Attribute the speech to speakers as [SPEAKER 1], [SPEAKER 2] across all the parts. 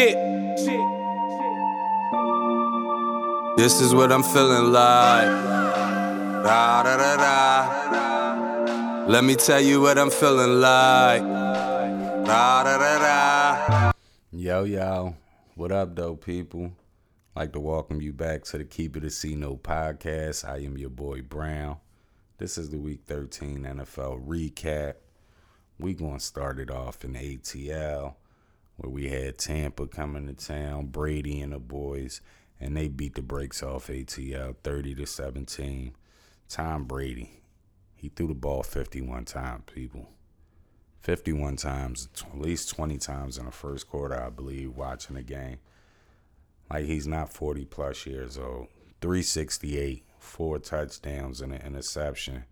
[SPEAKER 1] Shit. This is what I'm feeling like. Da da da da. Let me tell you what I'm feeling like. Da da da da.
[SPEAKER 2] Yo, yo. What up, though, people? like to welcome you back to the Keep It See No podcast. I am your boy Brown. This is the Week 13 NFL recap. We going to start it off in ATL, where we had Tampa coming to town, Brady and the boys, and they beat the brakes off ATL 30 to 17. Tom Brady, he threw the ball 51 times, people. 51 times, at least 20 times in the first quarter, I believe, watching the game like he's not 40 plus years old. 368, four touchdowns and an interception.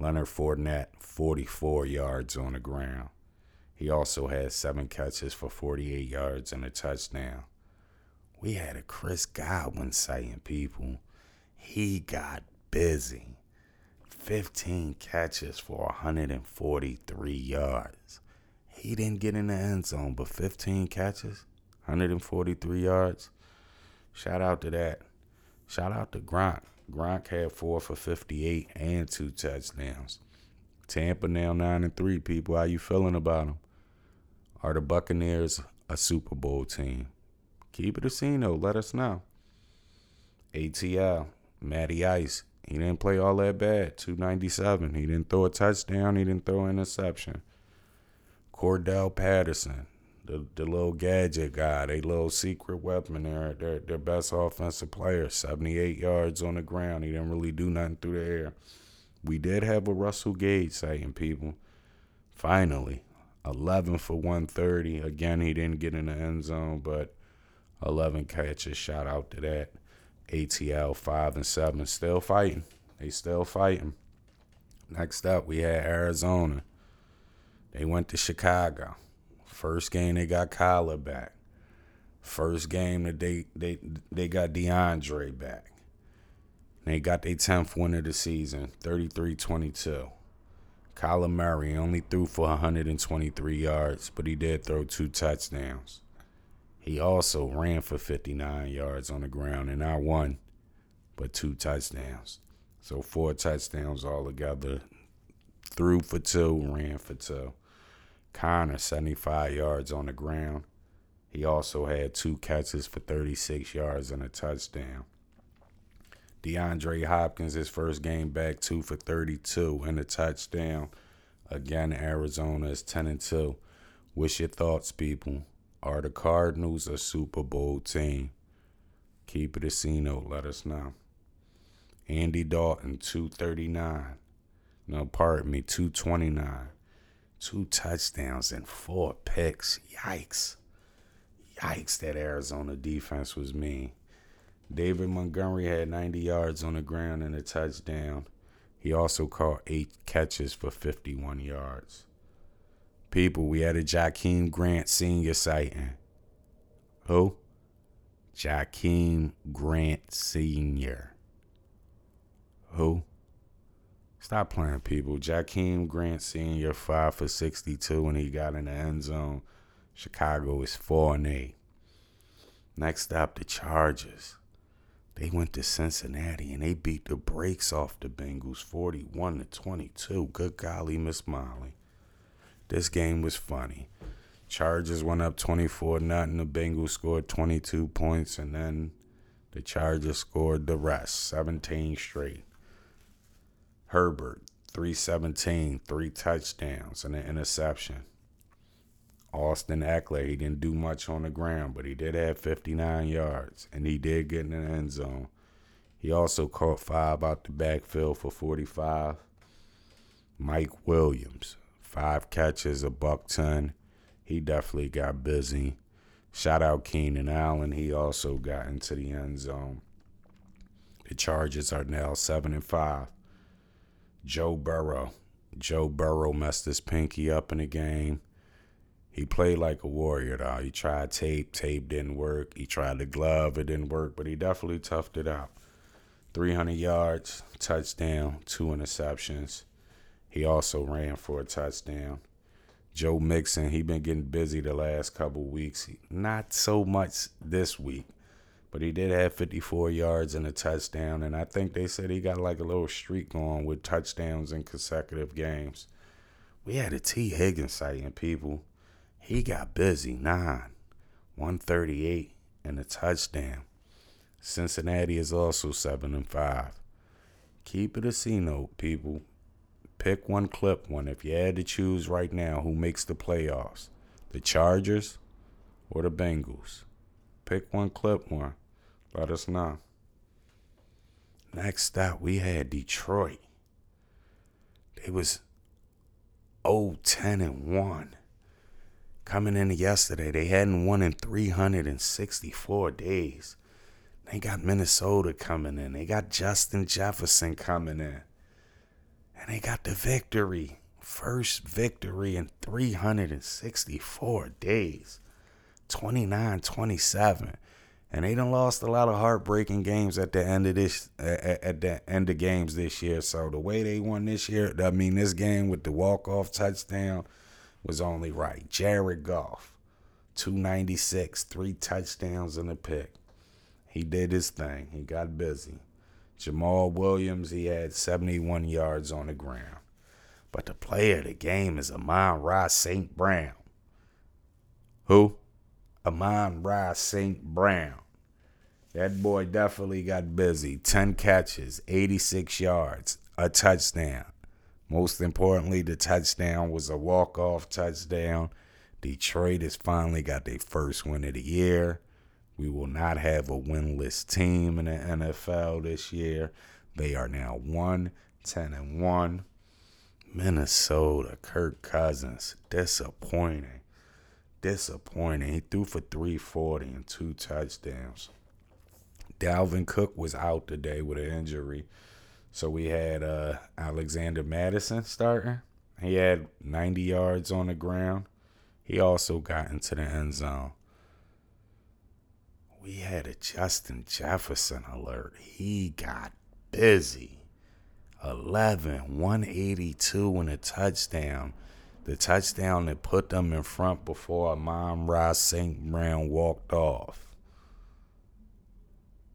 [SPEAKER 2] Leonard Fournette, 44 yards on the ground. He also had seven catches for 48 yards and a touchdown. We had a Chris Godwin sighting, people. He got busy. 15 catches for 143 yards. He didn't get in the end zone, but 15 catches. 143 yards. Shout out to that. Shout out to Gronk. Gronk had four for 58 and two touchdowns. Tampa now nine and three. People, how you feeling about them? Are the Buccaneers a Super Bowl team? Keep it a scene though. Let us know. ATL, Matty Ice. He didn't play all that bad. 297. He didn't throw a touchdown. He didn't throw an interception. Cordarrelle Patterson the the little gadget guy, they little secret weapon there, their their best offensive player, 78 yards on the ground. He didn't really do nothing through the air. We did have a Russell Gage saying people. Finally, 11 for 130. Again, he didn't get in the end zone, but 11 catches. Shout out to that. ATL 5 and 7 still fighting. They still fighting. Next up, we had Arizona. They went to Chicago. First game they got Kyler back. First game that they they they got DeAndre back. They got their 10th win of the season, 33-22. Kyler Murray only threw for 123 yards, but he did throw two touchdowns. He also ran for 59 yards on the ground and not one, but two touchdowns. So four touchdowns altogether. Threw for two, ran for two. Conner, 75 yards on the ground. He also had two catches for 36 yards and a touchdown. DeAndre Hopkins, his first game back, two for 32 and a touchdown. Again, Arizona is 10 and 2. What's your thoughts, people? Are the Cardinals a Super Bowl team? Keep it a C note, let us know. Andy Dalton, 239. No, pardon me, 229 two touchdowns and four picks. Yikes. Yikes, that Arizona defense was mean. David Montgomery had 90 yards on the ground and a touchdown. He also caught eight catches for 51 yards. People, we had a Jakeem Grant senior sighting. Who? Jakeem Grant Sr. Who? Stop playing, people. Jakeem Grant Sr. five for sixty-two, when he got in the end zone. Chicago is four and eight. Next up, the Chargers. They went to Cincinnati and they beat the brakes off the Bengals, forty-one to twenty-two. Good golly, Miss Molly. This game was funny. Chargers went up twenty-four nothing. The Bengals scored twenty-two points, and then the Chargers scored the rest, seventeen straight. Herbert, 317, three touchdowns and an interception. Austin Ekeler, he didn't do much on the ground, but he did have 59 yards and he did get in the end zone. He also caught five out the backfield for 45. Mike Williams, five catches, a buck ton. He definitely got busy. Shout out Keenan Allen. He also got into the end zone. The Chargers are now seven and five. Joe Burrow. Joe Burrow messed his pinky up in the game. He played like a warrior, though. He tried tape, tape didn't work. He tried the glove, it didn't work, but he definitely toughed it out. 300 yards, touchdown, two interceptions. He also ran for a touchdown. Joe Mixon, he been getting busy the last couple weeks. Not so much this week, but he did have 54 yards and a touchdown. And I think they said he got like a little streak going with touchdowns in consecutive games. We had a Tee Higgins sighting, people. He got busy, nine, 138, and a touchdown. Cincinnati is also seven and five. Keep it a C note, people. Pick one clip one. If you had to choose right now who makes the playoffs, the Chargers or the Bengals. Pick one clip one. Let us know. Next up, we had Detroit. They was 0 10 and 1. Coming in yesterday, they hadn't won in 364 days. They got Minnesota coming in. They got Justin Jefferson coming in. And they got the victory. First victory in 364 days. 29 27. And they done lost a lot of heartbreaking games at the end of this at, at the end of games this year. So the way they won this year, I mean this game with the walk-off touchdown was only right. Jared Goff, 296, three touchdowns and a pick. He did his thing. He got busy. Jamaal Williams, he had 71 yards on the ground. But the player of the game is Amon-Ra St. Brown. Who? Amon-Ra St. Brown. That boy definitely got busy. 10 catches, 86 yards, a touchdown. Most importantly, the touchdown was a walk-off touchdown. Detroit has finally got their first win of the year. We will not have a winless team in the NFL this year. They are now 1 10 and 1. Minnesota, Kirk Cousins, disappointing. Disappointing. He threw for 340 and two touchdowns. Dalvin Cook was out today with an injury. So we had uh, Alexander Mattison starting. He had 90 yards on the ground. He also got into the end zone we had a Justin Jefferson alert. He got busy. 11, 182 and a touchdown. The touchdown that put them in front before Amon-Ra St. Brown walked off.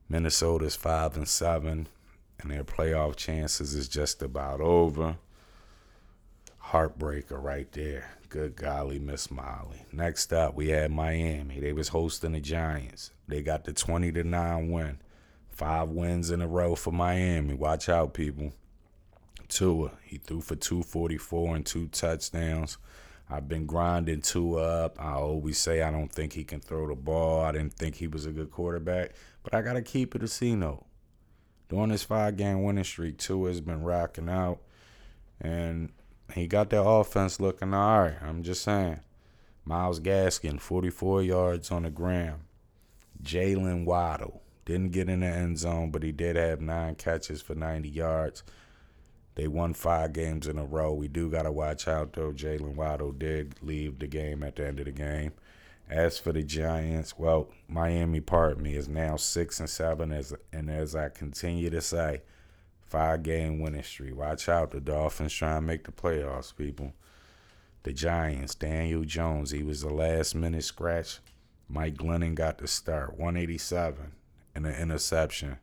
[SPEAKER 2] Minnesota's 5 and 7, and their playoff chances is just about over. Heartbreaker right there. Good golly, Miss Molly. Next up, we had Miami. They was hosting the Giants. They got the 20 to 9 win. Five wins in a row for Miami. Watch out, people. Tua, he threw for 244 and two touchdowns. I've been grinding Tua up. I always say I don't think he can throw the ball. I didn't think he was a good quarterback, but I got to keep it a C note. During this five game winning streak, Tua has been rocking out. And he got that offense looking all right. I'm just saying. Myles Gaskin, 44 yards on the ground. Jaylen Waddle didn't get in the end zone, but he did have nine catches for 90 yards. They won five games in a row. We do got to watch out, though. Jaylen Waddle did leave the game at the end of the game. As for the Giants, well, Miami, pardon me, is now six and seven. As and as I continue to say, Five game winning streak. Watch out. The Dolphins trying to make the playoffs, people. The Giants, Daniel Jones, he was the last minute scratch. Mike Glennon got the start. 187 and an interception.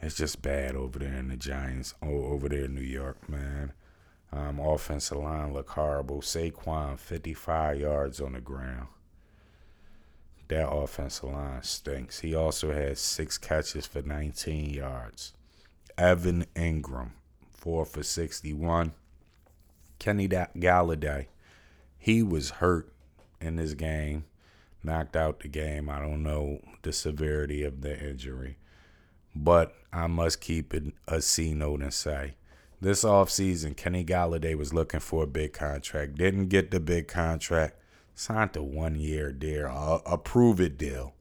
[SPEAKER 2] It's just bad over there in the Giants, oh, over there in New York, man. Um, offensive line look horrible. Saquon, 55 yards on the ground. That offensive line stinks. He also had six catches for 19 yards. Evan Engram, four for 61. Kenny Golladay, he was hurt in this game, knocked out the game. I don't know the severity of the injury, but I must keep it a C note and say this offseason, Kenny Golladay was looking for a big contract, didn't get the big contract, signed a one year deal, a, a prove it deal.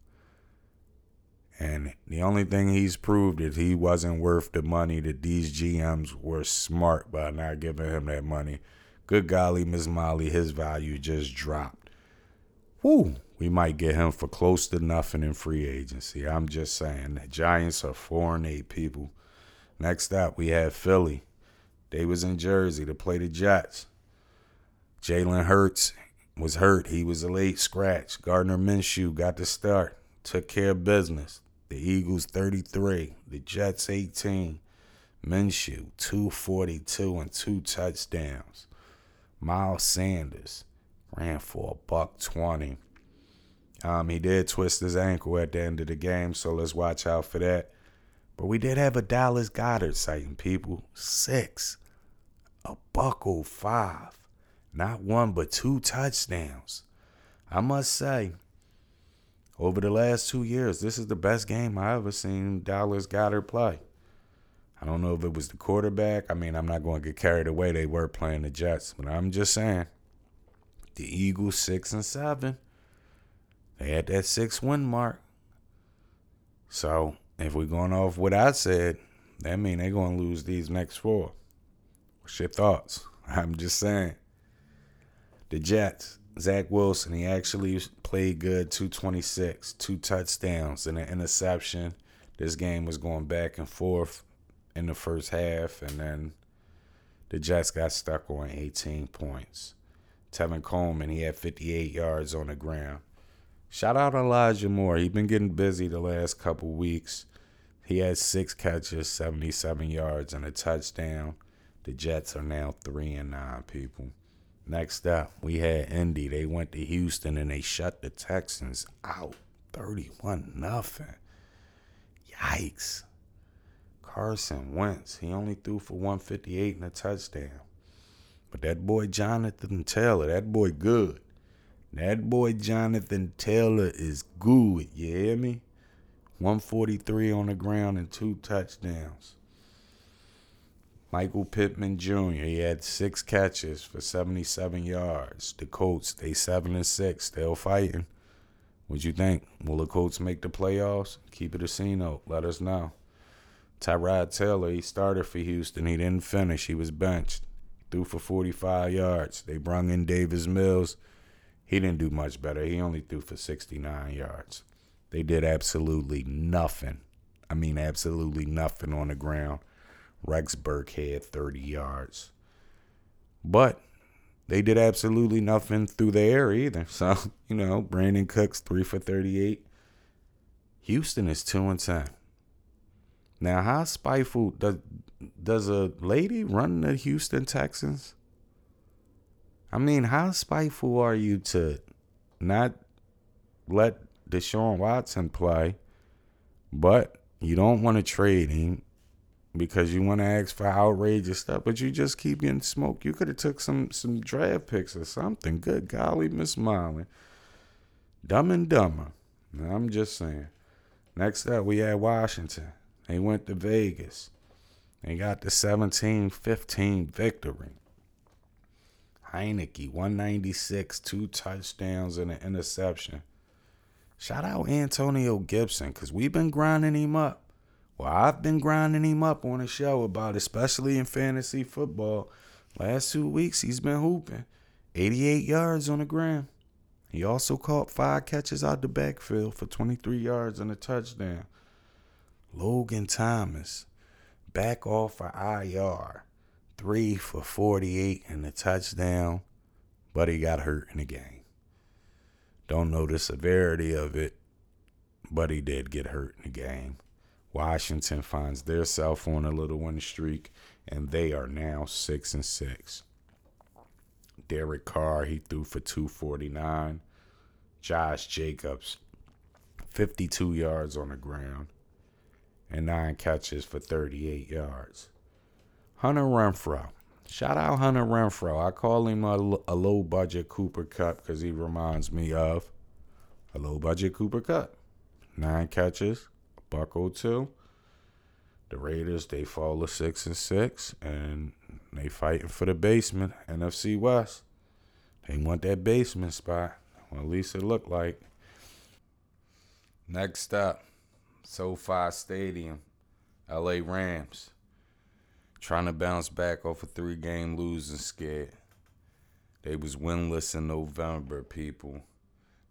[SPEAKER 2] And the only thing he's proved is he wasn't worth the money that these GMs were smart by not giving him that money. Good golly, Miss Molly, his value just dropped. Whoo, we might get him for close to nothing in free agency. I'm just saying. The Giants are four and eight people. Next up, we have Philly. They was in Jersey to play the Jets. Jalen Hurts was hurt. He was a late scratch. Gardner Minshew got the start, took care of business. The Eagles 33, the Jets 18. Minshew 242 and two touchdowns. Miles Sanders ran for a buck 20. Um, he did twist his ankle at the end of the game, so let's watch out for that. But we did have a Dallas Goedert sighting, people. Six. A buckle five. Not one, but two touchdowns. I must say, over the last two years, this is the best game I ever seen Dallas Goedert play. I don't know if it was the quarterback. I mean, I'm not going to get carried away. They were playing the Jets, but I'm just saying, the Eagles six and seven. They had that six win mark. So if we're going off what I said, that mean they're going to lose these next four. What's your thoughts? I'm just saying. The Jets, Zach Wilson, he actually played good, 226, two touchdowns and an interception. This game was going back and forth in the first half, and then the Jets got stuck on 18 points. Tevin Coleman, he had 58 yards on the ground. Shout out Elijah Moore. He been getting busy the last couple weeks. He had six catches, 77 yards, and a touchdown. The Jets are now three and nine people. Next up, we had Indy. They went to Houston and they shut the Texans out, 31 nothing. Yikes. Carson Wentz, he only threw for 158 and a touchdown. But that boy Jonathan Taylor, that boy good. That boy Jonathan Taylor is good. You hear me? 143 on the ground and two touchdowns. Michael Pittman Jr. He had six catches for 77 yards. The Colts, they seven and six, still fighting. What you think? Will the Colts make the playoffs? Keep it a C note. Let us know. Tyrod Taylor, he started for Houston. He didn't finish. He was benched. Threw for 45 yards. They brung in Davis Mills. He didn't do much better. He only threw for 69 yards. They did absolutely nothing. I mean, absolutely nothing on the ground. Rex Burkhead 30 yards. But they did absolutely nothing through the air either. So, you know, Brandin Cooks 3 for 38. Houston is 2 and 10. Now, how spiteful does does a lady run the Houston Texans? I mean, how spiteful are you to not let Deshaun Watson play, but you don't want to trade him because you want to ask for outrageous stuff, but you just keep getting smoked. You could have took some some draft picks or something. Good golly, Miss Marlin. Dumb and dumber. I'm just saying. Next up, we had Washington. They went to Vegas. They got the 17-15 victory. Heinicke, 196, two touchdowns and an interception. Shout out Antonio Gibson, because we've been grinding him up. Well, I've been grinding him up on the show about, especially in fantasy football. Last two weeks, he's been hooping. 88 yards on the ground. He also caught five catches out the backfield for 23 yards and a touchdown. Logan Thomas, back off for IR, three for 48 and a touchdown, but he got hurt in the game. Don't know the severity of it, but he did get hurt in the game. Washington finds their self on a little win streak, and they are now six and six. Derek Carr, he threw for 249. Josh Jacobs, 52 yards on the ground and nine catches for 38 yards. Hunter Renfrow. Shout out Hunter Renfrow. I call him a, a low budget Cooper Kupp because he reminds me of a low budget Cooper Kupp. Nine catches, buck o two. The Raiders they fall to six and six, and they fighting for the basement, NFC West. They want that basement spot. Well, at least it looked like. Next up, SoFi Stadium, LA Rams. Trying to bounce back off a three game losing skid. They was winless in November, people.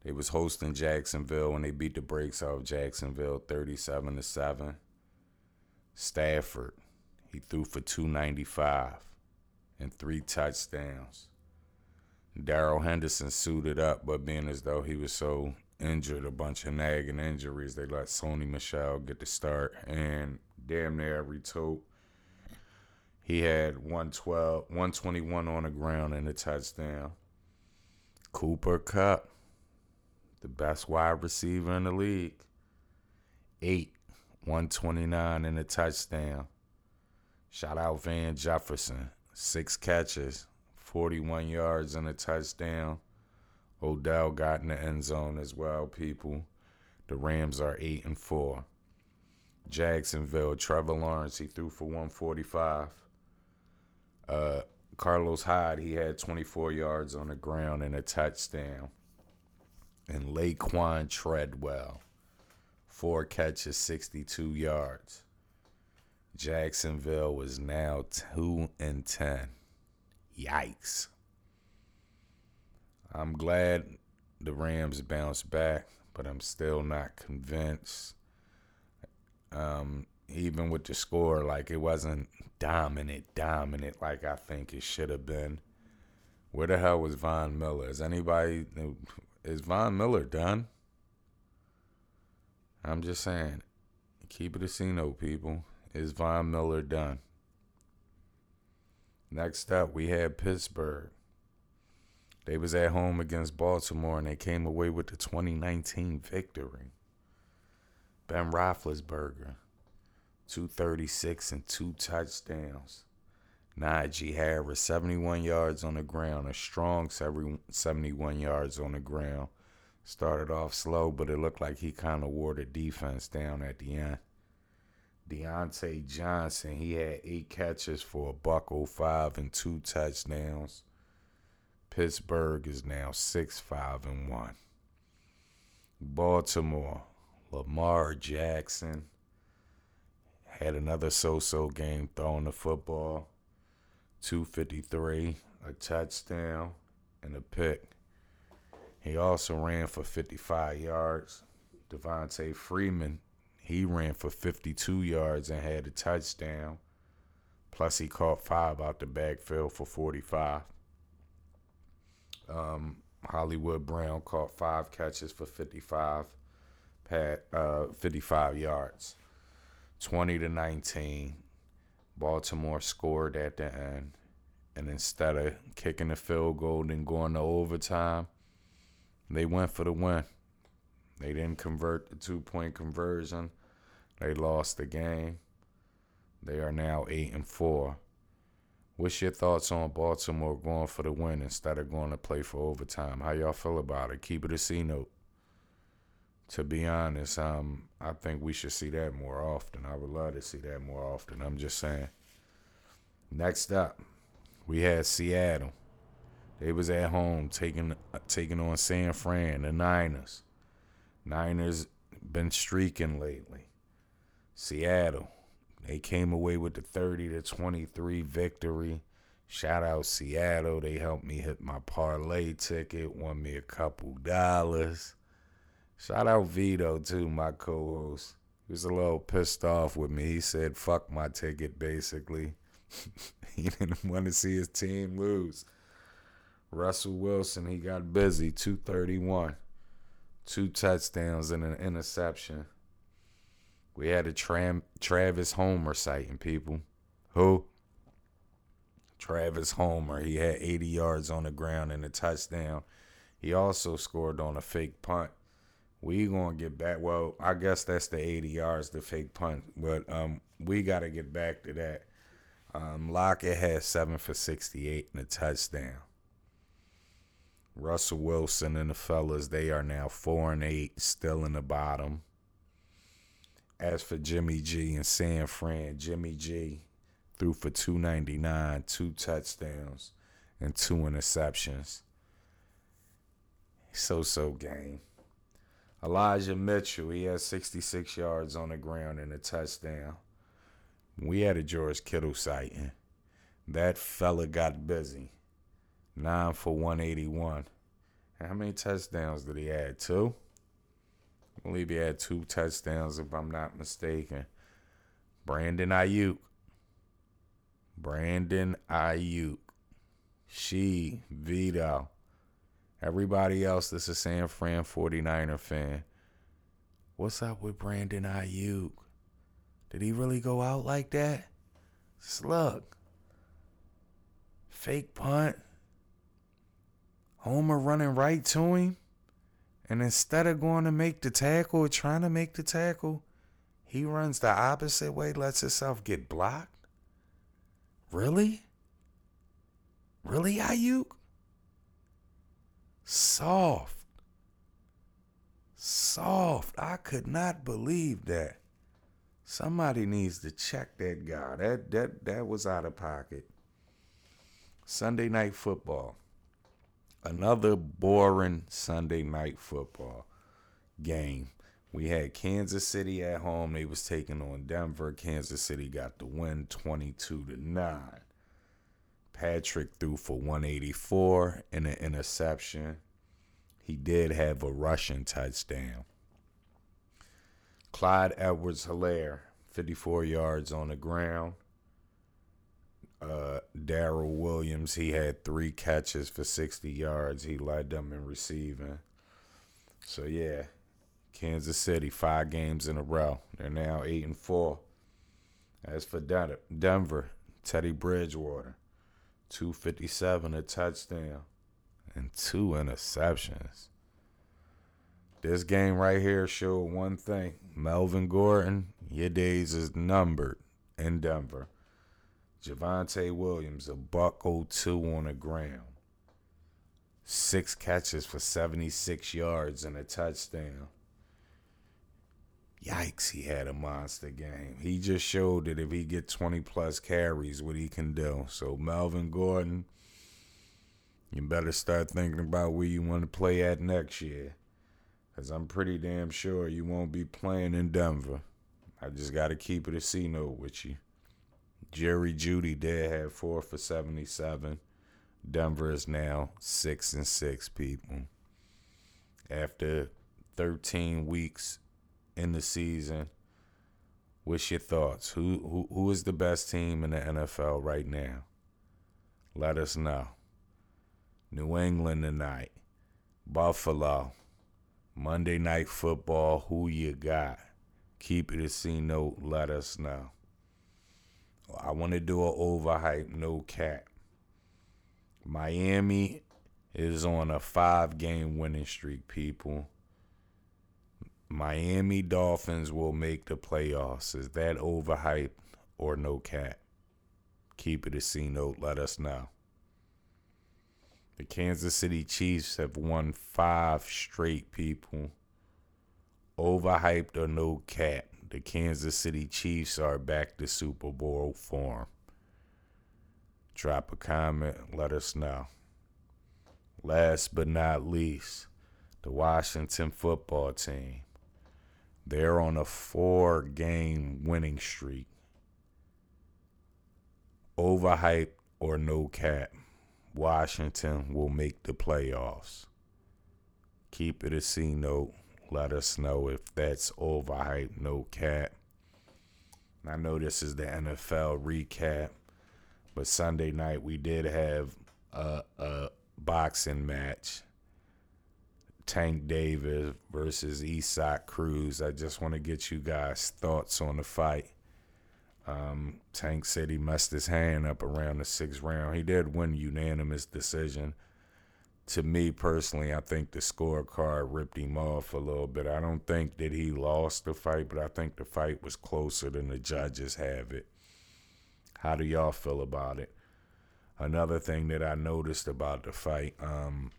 [SPEAKER 2] They was hosting Jacksonville and they beat the brakes off Jacksonville 37 to 7. Stafford, he threw for 295 and three touchdowns. Darrell Henderson suited up, but being as though he was so injured, a bunch of nagging injuries, they let Sony Michel get the start. And damn near every tote, he had 112, 121 on the ground and a touchdown. Cooper Kupp, the best wide receiver in the league, eight, 129 and a touchdown. Shout out Van Jefferson, six catches, 41 yards and a touchdown. Odell got in the end zone as well, people. The Rams are 8 and 4. Jacksonville, Trevor Lawrence, he threw for 145. Uh, Carlos Hyde, he had 24 yards on the ground and a touchdown. And Laquon Treadwell, four catches, 62 yards. Jacksonville was now 2 and 10. Yikes. I'm glad the Rams bounced back, but I'm still not convinced. Um, even with the score, like it wasn't dominant, dominant like I think it should have been. Where the hell was Von Miller? Is anybody is Von Miller done? I'm just saying, keep it a casino, people. Is Von Miller done? Next up, we had Pittsburgh. They was at home against Baltimore and they came away with the 2019 victory. Ben Roethlisberger, 236 and two touchdowns. Najee Harris, 71 yards on the ground, a strong 71 yards on the ground. Started off slow, but it looked like he kind of wore the defense down at the end. Diontae Johnson, he had eight catches for a buck 05 and two touchdowns. Pittsburgh is now 6 5 and 1. Baltimore, Lamar Jackson had another so so game throwing the football. 253, a touchdown, and a pick. He also ran for 55 yards. Devonta Freeman, he ran for 52 yards and had a touchdown. Plus, he caught five out the backfield for 45. Um, Hollywood Brown caught five catches for 55, pat, uh, 55 yards. 20 to 19. Baltimore scored at the end. And instead of kicking the field goal and going to overtime, they went for the win. They didn't convert the two point conversion. They lost the game. They are now 8 and 4. What's your thoughts on Baltimore going for the win instead of going to play for overtime? How y'all feel about it? Keep it a C note. To be honest, um, I think we should see that more often. I would love to see that more often. I'm just saying. Next up, we had Seattle. They was at home taking taking on San Fran, the Niners. Niners been streaking lately. Seattle they came away with the 30 to 23 victory. Shout out Seattle. They helped me hit my parlay ticket, won me a couple dollars. Shout out Vito, too, my co host. He was a little pissed off with me. He said, fuck my ticket, basically. he didn't want to see his team lose. Russell Wilson, he got busy, 231. Two touchdowns and an interception. We had a Tram- Travis Homer sighting, people. Who? Travis Homer. He had 80 yards on the ground and a touchdown. He also scored on a fake punt. We gonna get back. Well, I guess that's the 80 yards, the fake punt. But um, we gotta get back to that. Um, Lockett had seven for 68 and a touchdown. Russell Wilson and the fellas, they are now four and eight, still in the bottom. As for Jimmy G and San Fran, Jimmy G threw for 299, two touchdowns, and two interceptions. So so game. Elijah Mitchell, he had 66 yards on the ground and a touchdown. We had a George Kittle sighting. That fella got busy. Nine for 181. How many touchdowns did he add? Two? I believe he had two touchdowns, if I'm not mistaken. Brandon Aiyuk. Brandon Aiyuk. She, Vito. Everybody else that's a San Fran 49er fan. What's up with Brandon Aiyuk? Did he really go out like that? Slug. Fake punt. Homer running right to him. And instead of going to make the tackle or trying to make the tackle, he runs the opposite way, lets himself get blocked. Really? Really, Aiyuk? Soft. Soft. I could not believe that. Somebody needs to check that guy. That that that was out of pocket. Sunday night football. Another boring Sunday night football game. We had Kansas City at home. They was taking on Denver. Kansas City got the win 22 to 9. Patrick threw for 184 and an interception. He did have a rushing touchdown. Clyde Edwards Helaire, 54 yards on the ground. Uh, Darrel Williams, he had three catches for 60 yards. He led them in receiving. So, yeah, Kansas City, five games in a row. They're now 8 and 4. As for Denver, Teddy Bridgewater, 257, a touchdown, and two interceptions. This game right here showed one thing. Melvin Gordon, your days is numbered in Denver. Javonte Williams, a buck 02 on the ground. Six catches for 76 yards and a touchdown. Yikes, he had a monster game. He just showed that if he get 20 plus carries, what he can do. So Melvin Gordon, you better start thinking about where you want to play at next year. Because I'm pretty damn sure you won't be playing in Denver. I just got to keep it a C note with you. Jerry Jeudy did have four for 77. Denver is now six and six people. After 13 weeks in the season, what's your thoughts? Who who who is the best team in the NFL right now? Let us know. New England tonight. Buffalo. Monday night football. Who you got? Keep it a C note. Let us know. I want to do an overhype, no cap. Miami is on a five game winning streak, people. Miami Dolphins will make the playoffs. Is that overhyped or no cap? Keep it a C note. Let us know. The Kansas City Chiefs have won five straight, people. Overhyped or no cap? The Kansas City Chiefs are back to Super Bowl form. Drop a comment, let us know. Last but not least, the Washington football team. They're on a four game winning streak. Overhyped or no cap, Washington will make the playoffs. Keep it a C note. Let us know if that's overhyped, no cap. I know this is the NFL recap, but Sunday night we did have a, a boxing match Tank Davis versus Isaac Cruz. I just want to get you guys' thoughts on the fight. Um, Tank said he messed his hand up around the sixth round. He did win unanimous decision. To me personally, I think the scorecard ripped him off a little bit. I don't think that he lost the fight, but I think the fight was closer than the judges have it. How do y'all feel about it? Another thing that I noticed about the fight, um,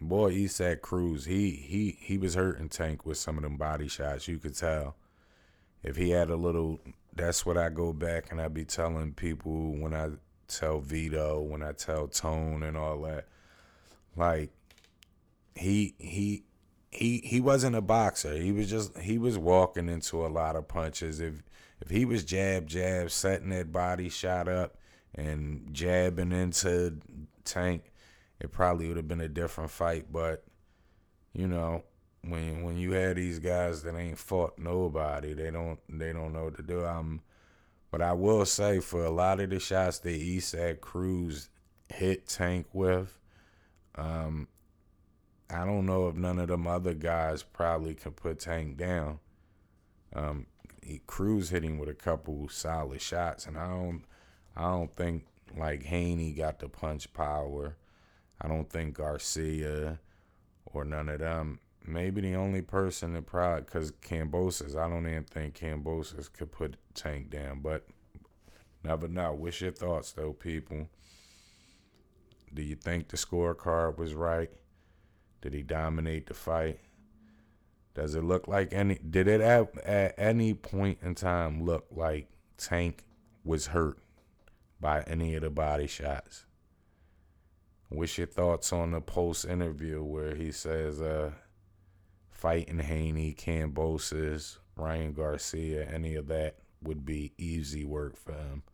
[SPEAKER 2] boy, Isaac Cruz, he he he was hurting Tank with some of them body shots. You could tell. If he had a little, that's what I go back and I be telling people when I tell Vito, when I tell Tone and all that. Like he he he he wasn't a boxer. He was just he was walking into a lot of punches. If if he was jab jab setting that body shot up and jabbing into Tank, it probably would have been a different fight. But you know, when when you have these guys that ain't fought nobody, they don't they don't know what to do. Um, but I will say for a lot of the shots that Isaac Cruz hit Tank with, um, I don't know if none of them other guys probably could put Tank down. Um, he, Cruz hitting with a couple solid shots, and I don't, I don't think like Haney got the punch power. I don't think Garcia or none of them. Maybe the only person that probably because Kambosos, I don't even think Kambosos could put Tank down, but never know. What's your thoughts though, people? Do you think the scorecard was right? Did he dominate the fight? Does it look like any? Did it at, at any point in time look like Tank was hurt by any of the body shots? What's your thoughts on the post interview where he says, uh, fighting Haney, Kambosos, Ryan Garcia, any of that would be easy work for him?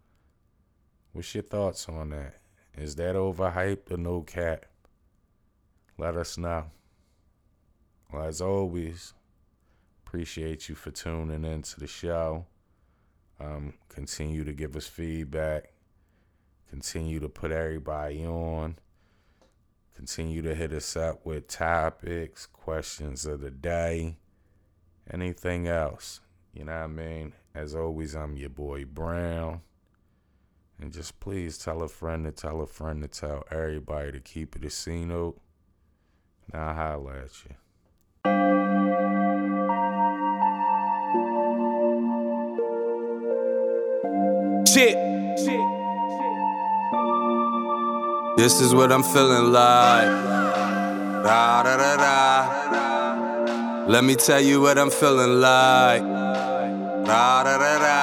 [SPEAKER 2] What's your thoughts on that? Is that overhyped or no cap? Let us know. Well, as always, appreciate you for tuning into the show. Um, continue to give us feedback. Continue to put everybody on. Continue to hit us up with topics, questions of the day, anything else. You know what I mean? As always, I'm your boy Brown. And just please tell a friend to tell a friend to tell everybody to keep it a C note. Now, I'll holla at you.
[SPEAKER 1] Shit. This is what I'm feeling like. Da da da da. Let me tell you what I'm feeling like. Da da da da.